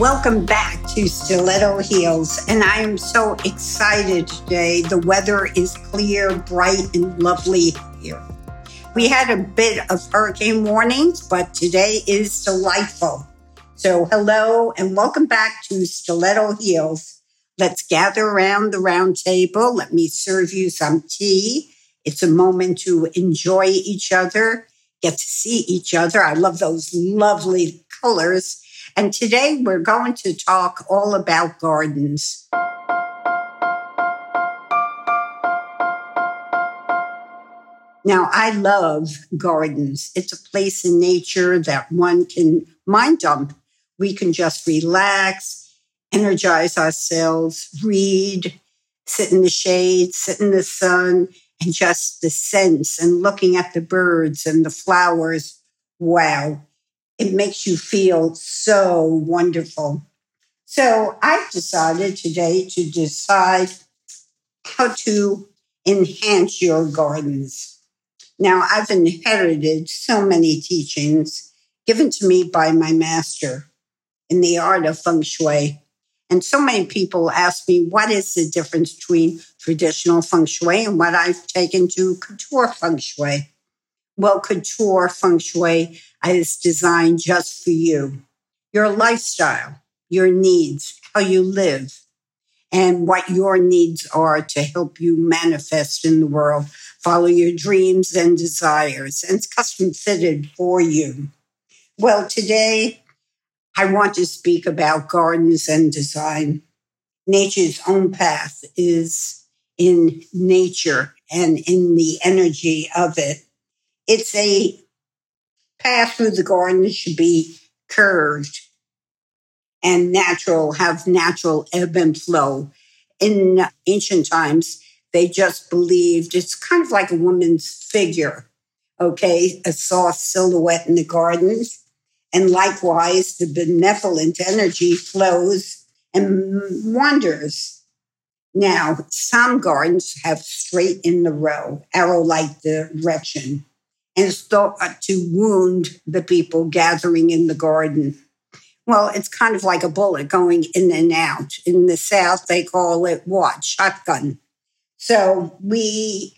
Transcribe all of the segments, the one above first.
Welcome back to Stiletto Heels, and I am so excited today. The weather is clear, bright, and lovely here. We had a bit of hurricane warnings, but today is delightful. So, hello and welcome back to Stiletto Heels. Let's gather around the round table. Let me serve you some tea. It's a moment to enjoy each other, get to see each other. I love those lovely colors. And today we're going to talk all about gardens. Now, I love gardens. It's a place in nature that one can mind dump we can just relax, energize ourselves, read, sit in the shade, sit in the sun, and just the sense and looking at the birds and the flowers. Wow, it makes you feel so wonderful. So I've decided today to decide how to enhance your gardens. Now, I've inherited so many teachings given to me by my master in the art of feng shui. And so many people ask me, what is the difference between traditional feng shui and what I've taken to couture feng shui? Well, couture feng shui uh, is designed just for you, your lifestyle, your needs, how you live, and what your needs are to help you manifest in the world. Follow your dreams and desires, and it's custom fitted for you. Well, today I want to speak about gardens and design. Nature's own path is in nature and in the energy of it. It's a path through the garden that should be curved and natural, have natural ebb and flow. In ancient times, they just believed it's kind of like a woman's figure, okay? A soft silhouette in the gardens and likewise, the benevolent energy flows and wanders. Now, some gardens have straight in the row, arrow like direction, and thought to wound the people gathering in the garden. Well, it's kind of like a bullet going in and out. In the South, they call it what? Shotgun. So we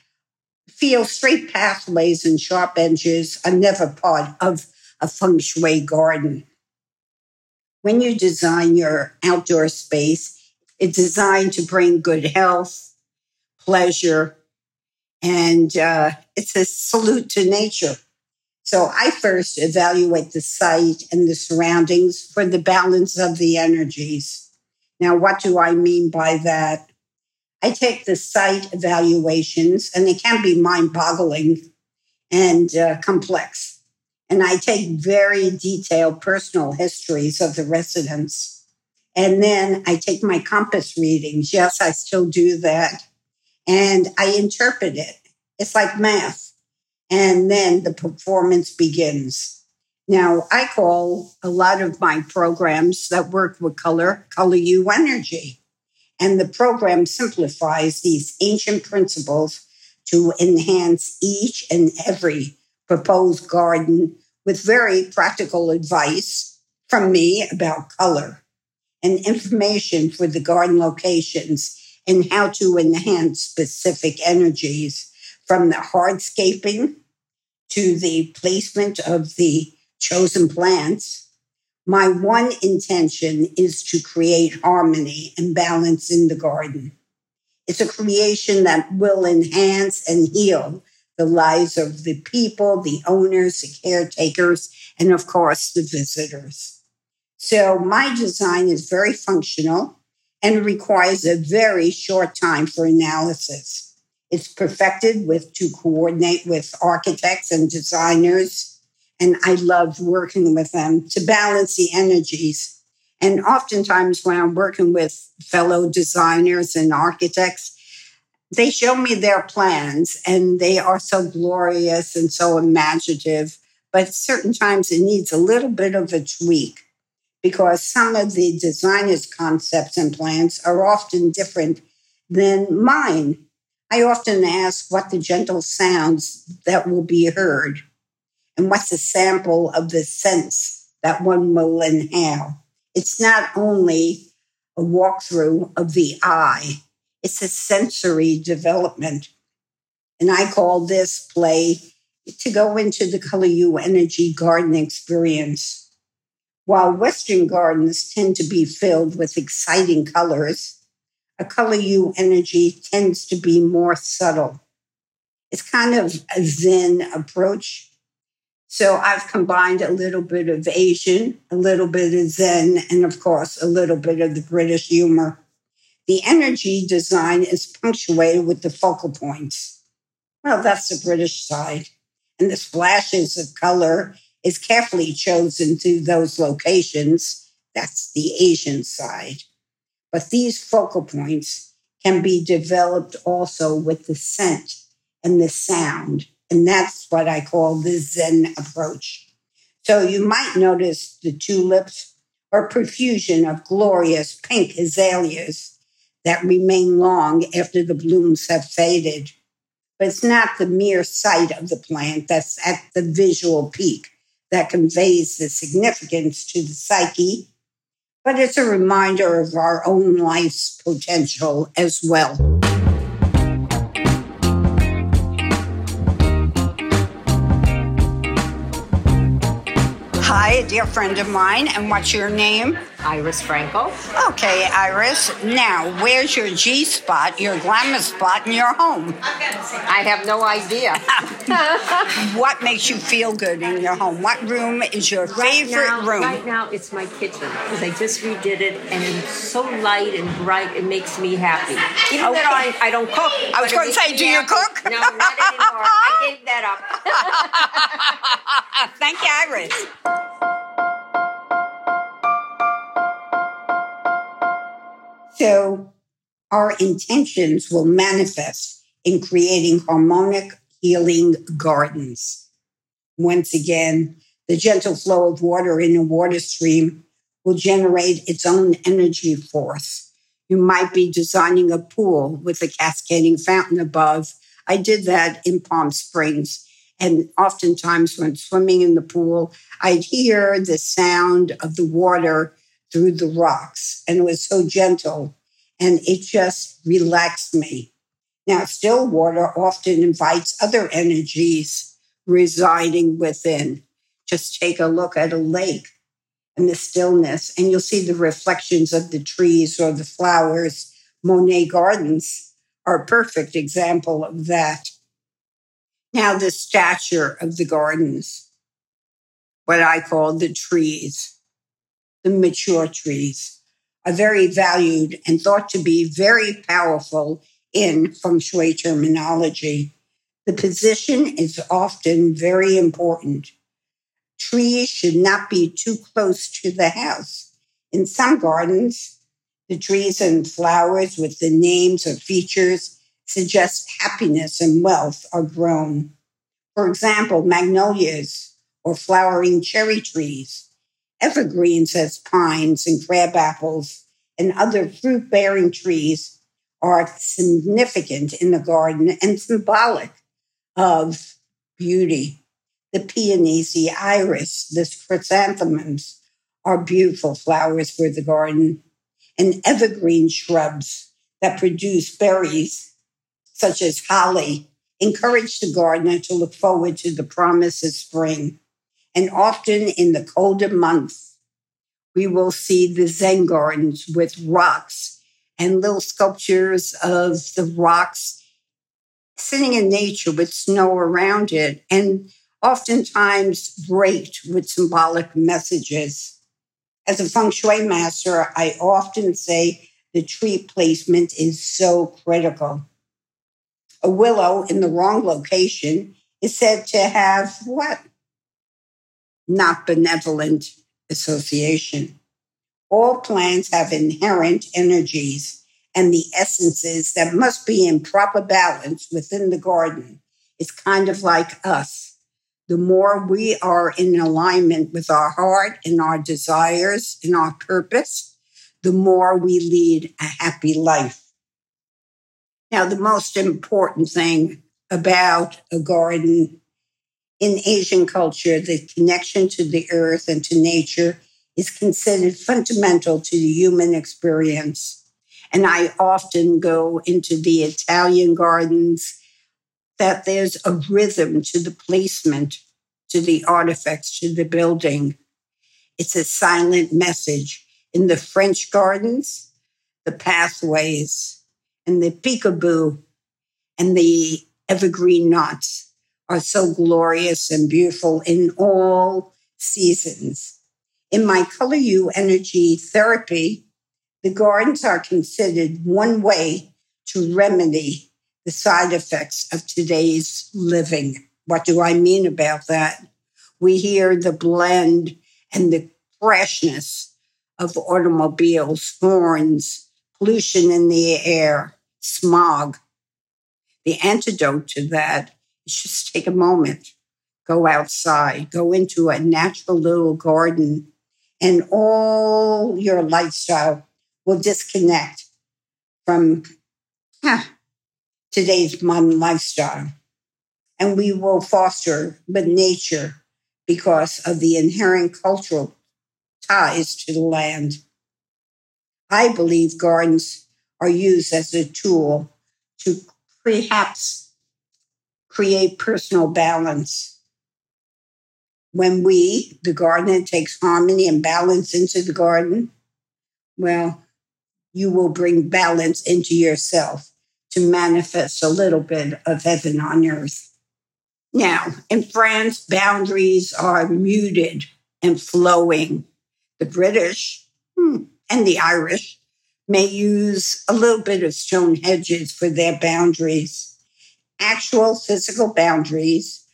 feel straight pathways and sharp edges are never part of a feng shui garden. When you design your outdoor space, it's designed to bring good health, pleasure, and uh, it's a salute to nature. So I first evaluate the site and the surroundings for the balance of the energies. Now, what do I mean by that? I take the site evaluations, and they can be mind boggling and uh, complex. And I take very detailed personal histories of the residents. And then I take my compass readings. Yes, I still do that. And I interpret it. It's like math. And then the performance begins. Now, I call a lot of my programs that work with color, Color You Energy. And the program simplifies these ancient principles to enhance each and every proposed garden with very practical advice from me about color and information for the garden locations and how to enhance specific energies from the hardscaping to the placement of the chosen plants. My one intention is to create harmony and balance in the garden. It's a creation that will enhance and heal the lives of the people, the owners, the caretakers, and of course, the visitors. So my design is very functional and requires a very short time for analysis. It's perfected with to coordinate with architects and designers, and I love working with them to balance the energies. And oftentimes, when I'm working with fellow designers and architects, they show me their plans and they are so glorious and so imaginative. But certain times it needs a little bit of a tweak because some of the designers' concepts and plans are often different than mine. I often ask what the gentle sounds that will be heard and what's the sample of the sense that one will inhale. It's not only a walkthrough of the eye, it's a sensory development. And I call this play to go into the Color You Energy garden experience. While Western gardens tend to be filled with exciting colors, a Color You energy tends to be more subtle. It's kind of a Zen approach. So I've combined a little bit of Asian, a little bit of Zen, and of course, a little bit of the British humor. The energy design is punctuated with the focal points. Well, that's the British side. And the splashes of color is carefully chosen to those locations. That's the Asian side. But these focal points can be developed also with the scent and the sound. And that's what I call the Zen approach. So you might notice the tulips or profusion of glorious pink azaleas that remain long after the blooms have faded. But it's not the mere sight of the plant that's at the visual peak that conveys the significance to the psyche, but it's a reminder of our own life's potential as well. Dear friend of mine. And what's your name? Iris Franco. Okay, Iris. Now, where's your G spot, your glamour spot in your home? I have no idea. what makes you feel good in your home? What room is your right favorite now, room? Right now, it's my kitchen because I just redid it and it's so light and bright. It makes me happy. Even Okay. though I, I don't cook. I was gonna say, me do you happy. cook? No, not anymore. I gave that up. Thank you, Iris. So, our intentions will manifest in creating harmonic, healing gardens. Once again, the gentle flow of water in a water stream will generate its own energy force. You might be designing a pool with a cascading fountain above. I did that in Palm Springs. And oftentimes, when swimming in the pool, I'd hear the sound of the water through the rocks. And was so gentle and it just relaxed me. Now, still water often invites other energies residing within. Just take a look at a lake and the stillness, and you'll see the reflections of the trees or the flowers. Monet gardens are a perfect example of that. Now, the stature of the gardens, what I call the trees, the mature trees, are very valued and thought to be very powerful in feng shui terminology. The position is often very important. Trees should not be too close to the house. In some gardens, the trees and flowers with the names or features suggest happiness and wealth are grown. For example, magnolias or flowering cherry trees, evergreens as pines and crab apples, and other fruit bearing trees are significant in the garden and symbolic of beauty. The peonies, the iris, the chrysanthemums are beautiful flowers for the garden, and evergreen shrubs that produce berries, such as holly, encourage the gardener to look forward to the promise of spring. And often in the colder months, we will see the Zen gardens with rocks and little sculptures of the rocks sitting in nature with snow around it and oftentimes draped with symbolic messages. As a feng shui master, I often say the tree placement is so critical. A willow in the wrong location is said to have what? Not benevolent association. All plants have inherent energies and the essences that must be in proper balance within the garden. It's kind of like us. The more we are in alignment with our heart and our desires and our purpose, the more we lead a happy life. Now, the most important thing about a garden in Asian culture, the connection to the earth and to nature is considered fundamental to the human experience. And I often go into the Italian gardens that there's a rhythm to the placement, to the artifacts, to the building. It's a silent message. In the French gardens, the pathways and the peekaboo and the evergreen knots are so glorious and beautiful in all seasons. In my Color You energy therapy, the gardens are considered one way to remedy the side effects of today's living. What do I mean about that? We hear the blend and the freshness of automobiles, horns, pollution in the air, smog. The antidote to that just take a moment, go outside, go into a natural little garden and all your lifestyle will disconnect from huh, today's modern lifestyle. And we will foster with nature because of the inherent cultural ties to the land. I believe gardens are used as a tool to perhaps create personal balance when we, the gardener, takes harmony and balance into the garden, well, you will bring balance into yourself to manifest a little bit of heaven on earth. Now, in France, boundaries are muted and flowing. The British hmm, and the Irish may use a little bit of stone hedges for their boundaries. Actual physical boundaries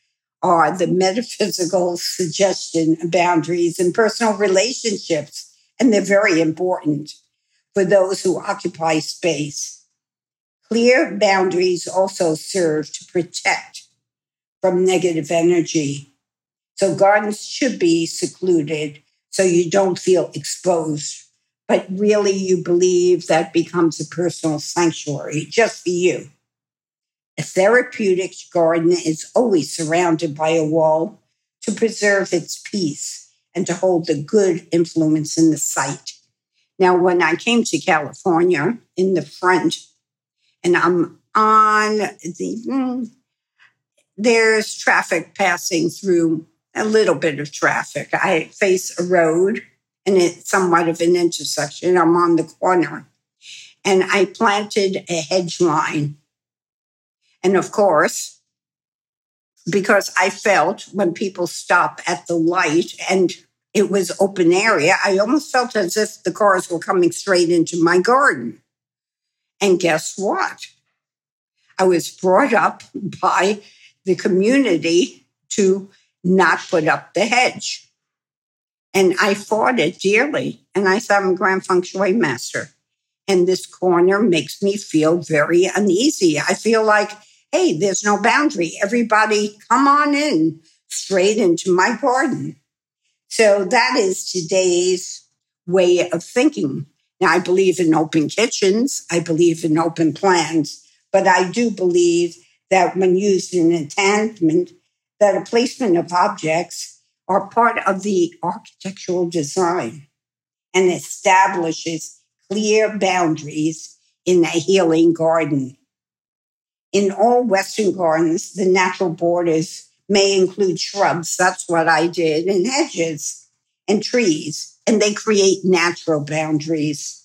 are the metaphysical suggestion boundaries in personal relationships. And they're very important for those who occupy space. Clear boundaries also serve to protect from negative energy. So gardens should be secluded so you don't feel exposed. But really, you believe that becomes a personal sanctuary just for you. A therapeutic garden is always surrounded by a wall to preserve its peace and to hold the good influence in the site. Now, when I came to California in the front, and I'm on the, mm, there's traffic passing through a little bit of traffic. I face a road and it's somewhat of an intersection. I'm on the corner. And I planted a hedge line and of course, because I felt when people stop at the light and it was open area, I almost felt as if the cars were coming straight into my garden. And guess what? I was brought up by the community to not put up the hedge. And I fought it dearly. And I said, I'm a grand feng shui master. And this corner makes me feel very uneasy. I feel like hey, there's no boundary. Everybody come on in straight into my garden. So that is today's way of thinking. Now, I believe in open kitchens. I believe in open plans, but I do believe that when used in enchantment, that a placement of objects are part of the architectural design and establishes clear boundaries in a healing garden. In all Western gardens, the natural borders may include shrubs. That's what I did, and hedges and trees, and they create natural boundaries.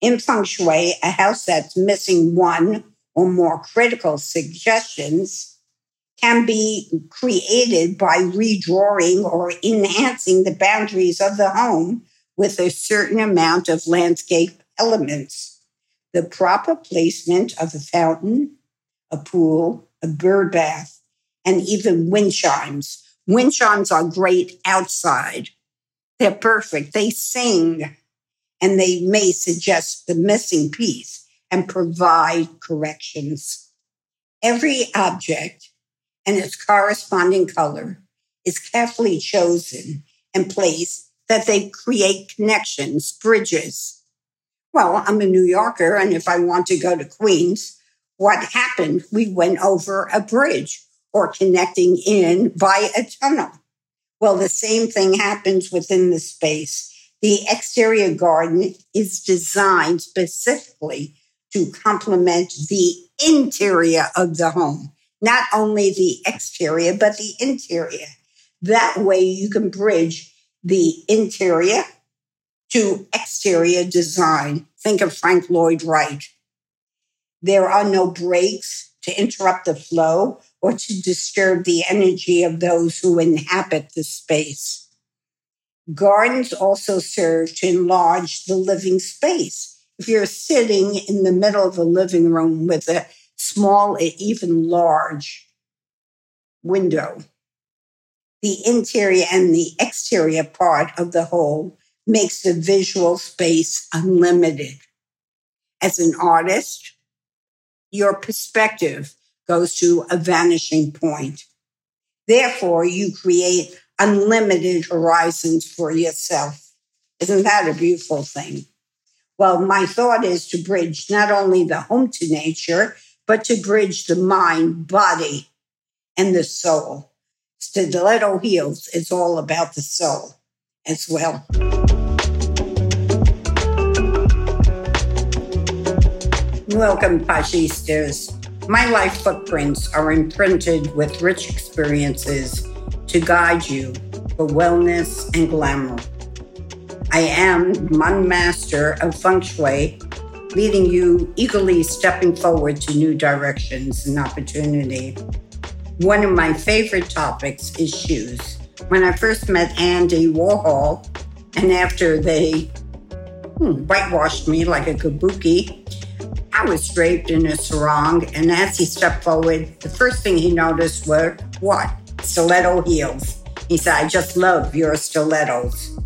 In feng shui, a house that's missing one or more critical suggestions can be created by redrawing or enhancing the boundaries of the home with a certain amount of landscape elements. The proper placement of a fountain, a pool, a bird bath, and even wind chimes. Wind chimes are great outside. They're perfect. They sing and they may suggest the missing piece and provide corrections. Every object and its corresponding color is carefully chosen and placed that they create connections, bridges. Well, I'm a New Yorker, and if I want to go to Queens, what happened? We went over a bridge or connecting in by a tunnel. Well, the same thing happens within the space. The exterior garden is designed specifically to complement the interior of the home, not only the exterior, but the interior. That way you can bridge the interior to exterior design. Think of Frank Lloyd Wright. There are no breaks to interrupt the flow or to disturb the energy of those who inhabit the space. Gardens also serve to enlarge the living space. If you're sitting in the middle of a living room with a small, or even large window, the interior and the exterior part of the whole makes the visual space unlimited. As an artist, your perspective goes to a vanishing point. Therefore, you create unlimited horizons for yourself. Isn't that a beautiful thing? Well, my thought is to bridge not only the home to nature, but to bridge the mind, body, and the soul. Stiletto Heels is all about the soul as well. Welcome, Pachistas. My life footprints are imprinted with rich experiences to guide you for wellness and glamour. I am one master of feng shui, leading you eagerly stepping forward to new directions and opportunity. One of my favorite topics is shoes. When I first met Andy Warhol, and after they hmm, whitewashed me like a kabuki, I was draped in a sarong, and as he stepped forward, the first thing he noticed were what? Stiletto heels. He said, I just love your stilettos.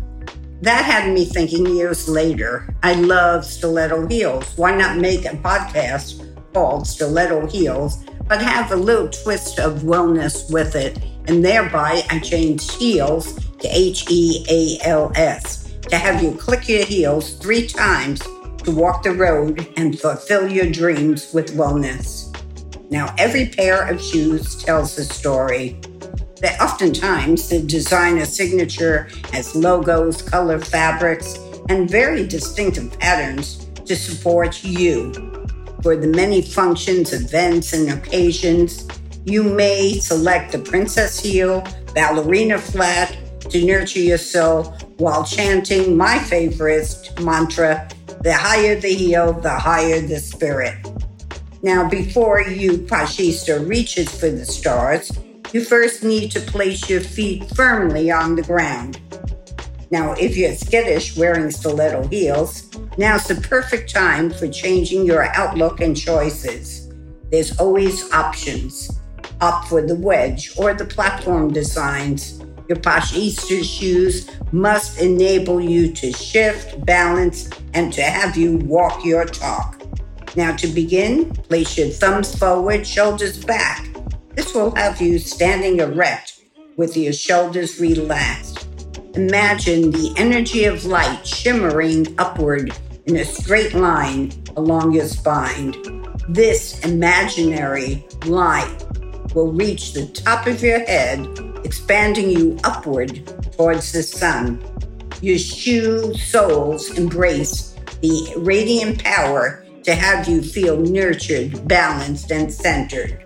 That had me thinking years later, I love stiletto heels. Why not make a podcast called Stiletto Heels, but have a little twist of wellness with it? And thereby, I changed heels to H E A L S to have you click your heels three times to walk the road and fulfill your dreams with wellness. Now, every pair of shoes tells a story. That oftentimes the designer signature has logos, color fabrics, and very distinctive patterns to support you. For the many functions, events, and occasions, you may select the princess heel, ballerina flat to nurture your soul while chanting my favorite mantra the higher the heel, the higher the spirit. Now, before you, Pashista, reaches for the stars, you first need to place your feet firmly on the ground. Now, if you're skittish wearing stiletto heels, now's the perfect time for changing your outlook and choices. There's always options. Opt for the wedge or the platform designs your Pachista shoes must enable you to shift, balance, and to have you walk your talk. Now, to begin, place your thumbs forward, shoulders back. This will have you standing erect with your shoulders relaxed. Imagine the energy of light shimmering upward in a straight line along your spine. This imaginary light will reach the top of your head expanding you upward towards the sun. Your shoe soles embrace the radiant power to have you feel nurtured, balanced, and centered.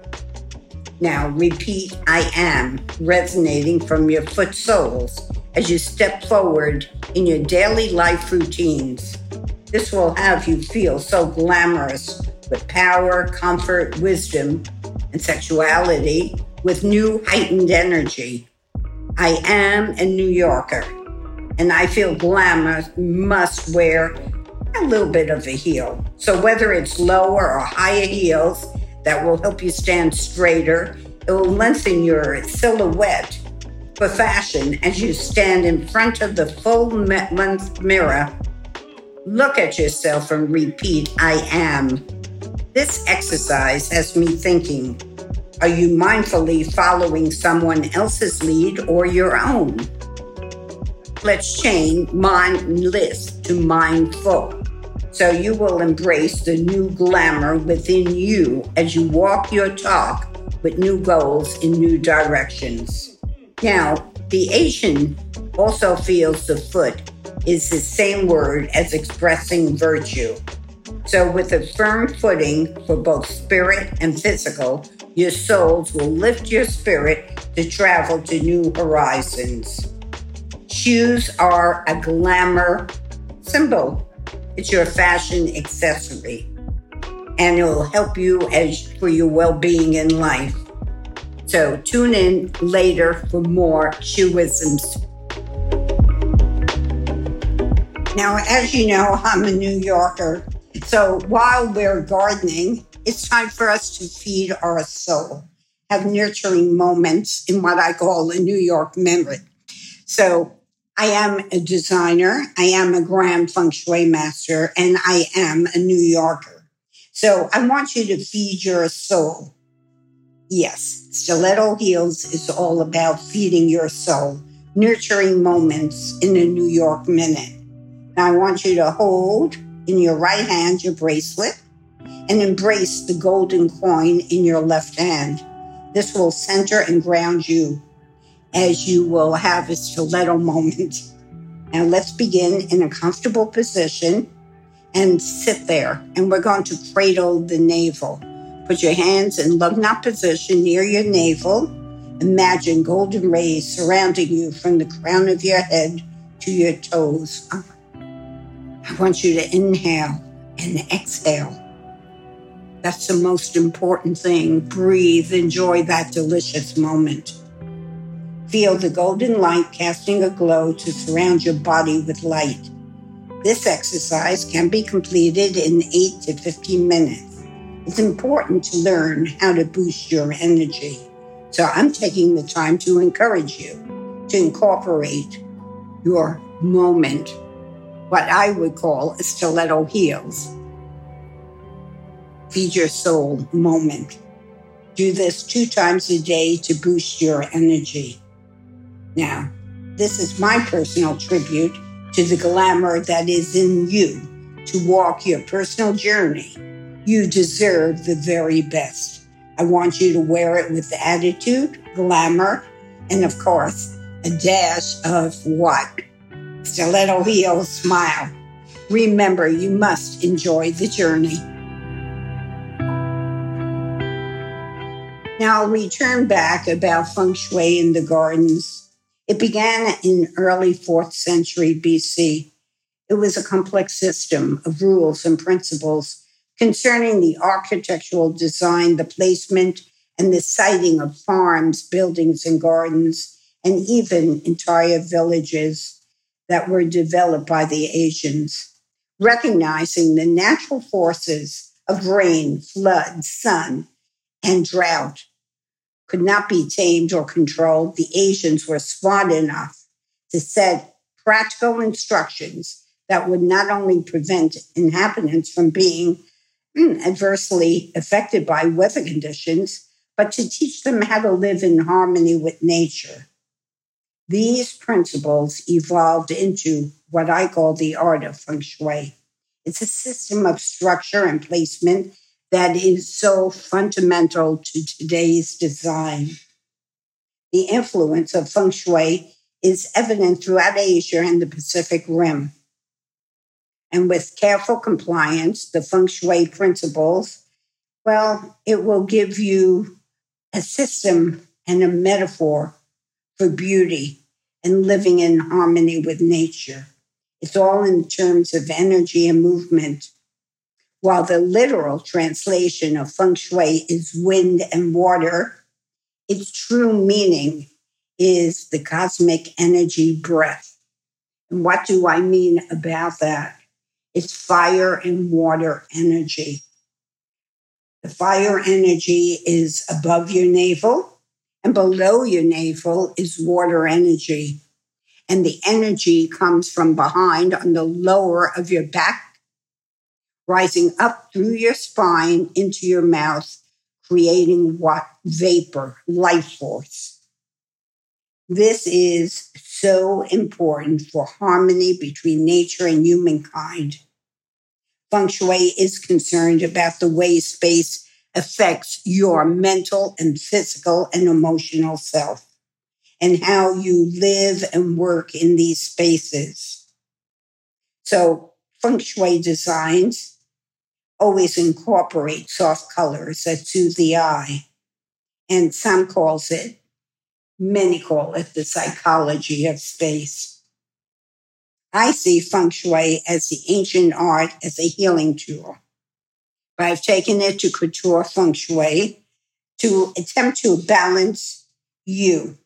Now repeat I am resonating from your foot soles as you step forward in your daily life routines. This will have you feel so glamorous with power, comfort, wisdom, and sexuality with new heightened energy. I am a New Yorker, and I feel glamour must wear a little bit of a heel. So, whether it's lower or higher heels that will help you stand straighter, it will lengthen your silhouette for fashion as you stand in front of the full length mirror. Look at yourself and repeat, I am. This exercise has me thinking are you mindfully following someone else's lead or your own? Let's change mindless to mindful. So you will embrace the new glamour within you as you walk your talk with new goals in new directions. Now, The Asian also feels the foot is the same word as expressing virtue. So, with a firm footing for both spirit and physical, your souls will lift your spirit to travel to new horizons. Shoes are a glamour symbol, it's your fashion accessory, and it will help you as for your well being in life. So, tune in later for more shoeisms Now, as you know, I'm a New Yorker. So while we're gardening, it's time for us to feed our soul, have nurturing moments in what I call a New York minute. So I am a designer, I am a grand feng shui master, and I am a New Yorker. So I want you to feed your soul. Yes, Stiletto Heels is all about feeding your soul, nurturing moments in a New York minute. Now I want you to hold in your right hand your bracelet and embrace the golden coin in your left hand. This will center and ground you as you will have a stiletto moment. Now let's begin in a comfortable position and sit there. And we're going to cradle the navel. Put your hands in knot position near your navel. Imagine golden rays surrounding you from the crown of your head to your toes. I want you to inhale and exhale. That's the most important thing. Breathe, enjoy that delicious moment. Feel the golden light casting a glow to surround your body with light. This exercise can be completed in 8 to 15 minutes. It's important to learn how to boost your energy. So I'm taking the time to encourage you to incorporate your moment what I would call stiletto heels. Feed your soul moment. Do this two times a day to boost your energy. Now, this is my personal tribute to the glamour that is in you to walk your personal journey. You deserve the very best. I want you to wear it with attitude, glamour, and of course, a dash of what? Stiletto heel smile. Remember, you must enjoy the journey. Now, I'll return back about feng shui in the gardens. It began in early 4th century BC. It was a complex system of rules and principles concerning the architectural design, the placement, and the siting of farms, buildings, and gardens, and even entire villages that were developed by the Asians, recognizing the natural forces of rain, flood, sun, and drought could not be tamed or controlled. The Asians were smart enough to set practical instructions that would not only prevent inhabitants from being hmm, adversely affected by weather conditions, but to teach them how to live in harmony with nature. These principles evolved into what I call the art of feng shui. It's a system of structure and placement that is so fundamental to today's design. The influence of feng shui is evident throughout Asia and the Pacific Rim. And with careful compliance, the feng shui principles, well, it will give you a system and a metaphor for beauty and living in harmony with nature. It's all in terms of energy and movement. While the literal translation of feng shui is wind and water, its true meaning is the cosmic energy breath. And what do I mean about that? It's fire and water energy. The fire energy is above your navel, and below your navel is water energy. And the energy comes from behind on the lower of your back, rising up through your spine into your mouth, creating what? Vapor, life force. This is so important for harmony between nature and humankind. Feng Shui is concerned about the way space affects your mental and physical and emotional self. and how you live and work in these spaces. So feng shui designs always incorporate soft colors that soothe the eye. And some calls it, many call it the psychology of space. I see feng shui as the ancient art as a healing tool. I've taken it to couture feng shui to attempt to balance you.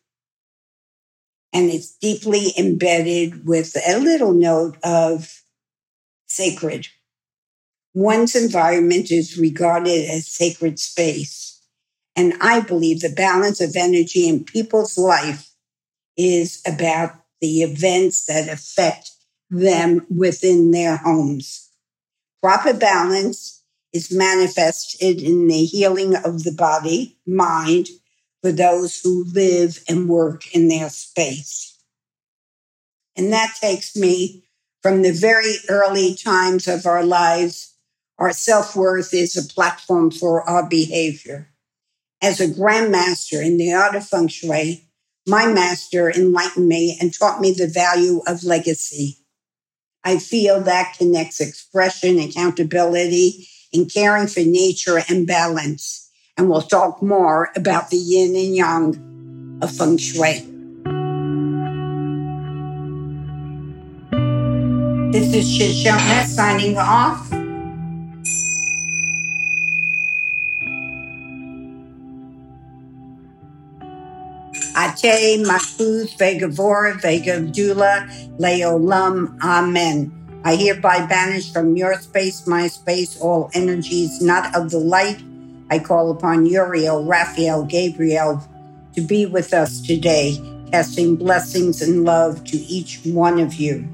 And it's deeply embedded with a little note of sacred. One's environment is regarded as sacred space. And I believe the balance of energy in people's life is about the events that affect them within their homes. Proper balance is manifested in the healing of the body, mind, for those who live and work in their space. And that takes me from the very early times of our lives. Our self worth is a platform for our behavior. As a grandmaster in the art of feng shui, my master enlightened me and taught me the value of legacy. I feel that connects expression, accountability, and caring for nature and balance. And we'll talk more about the yin and yang of feng shui. This is Shoshana signing off. Ate Makuz Vegavora Vegavdula Leolam Amen. I hereby banish from your space, my space, all energies not of the light. I call upon Uriel, Raphael, Gabriel to be with us today, casting blessings and love to each one of you.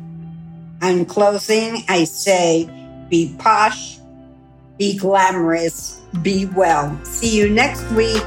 In closing, I say be posh, be glamorous, be well. See you next week.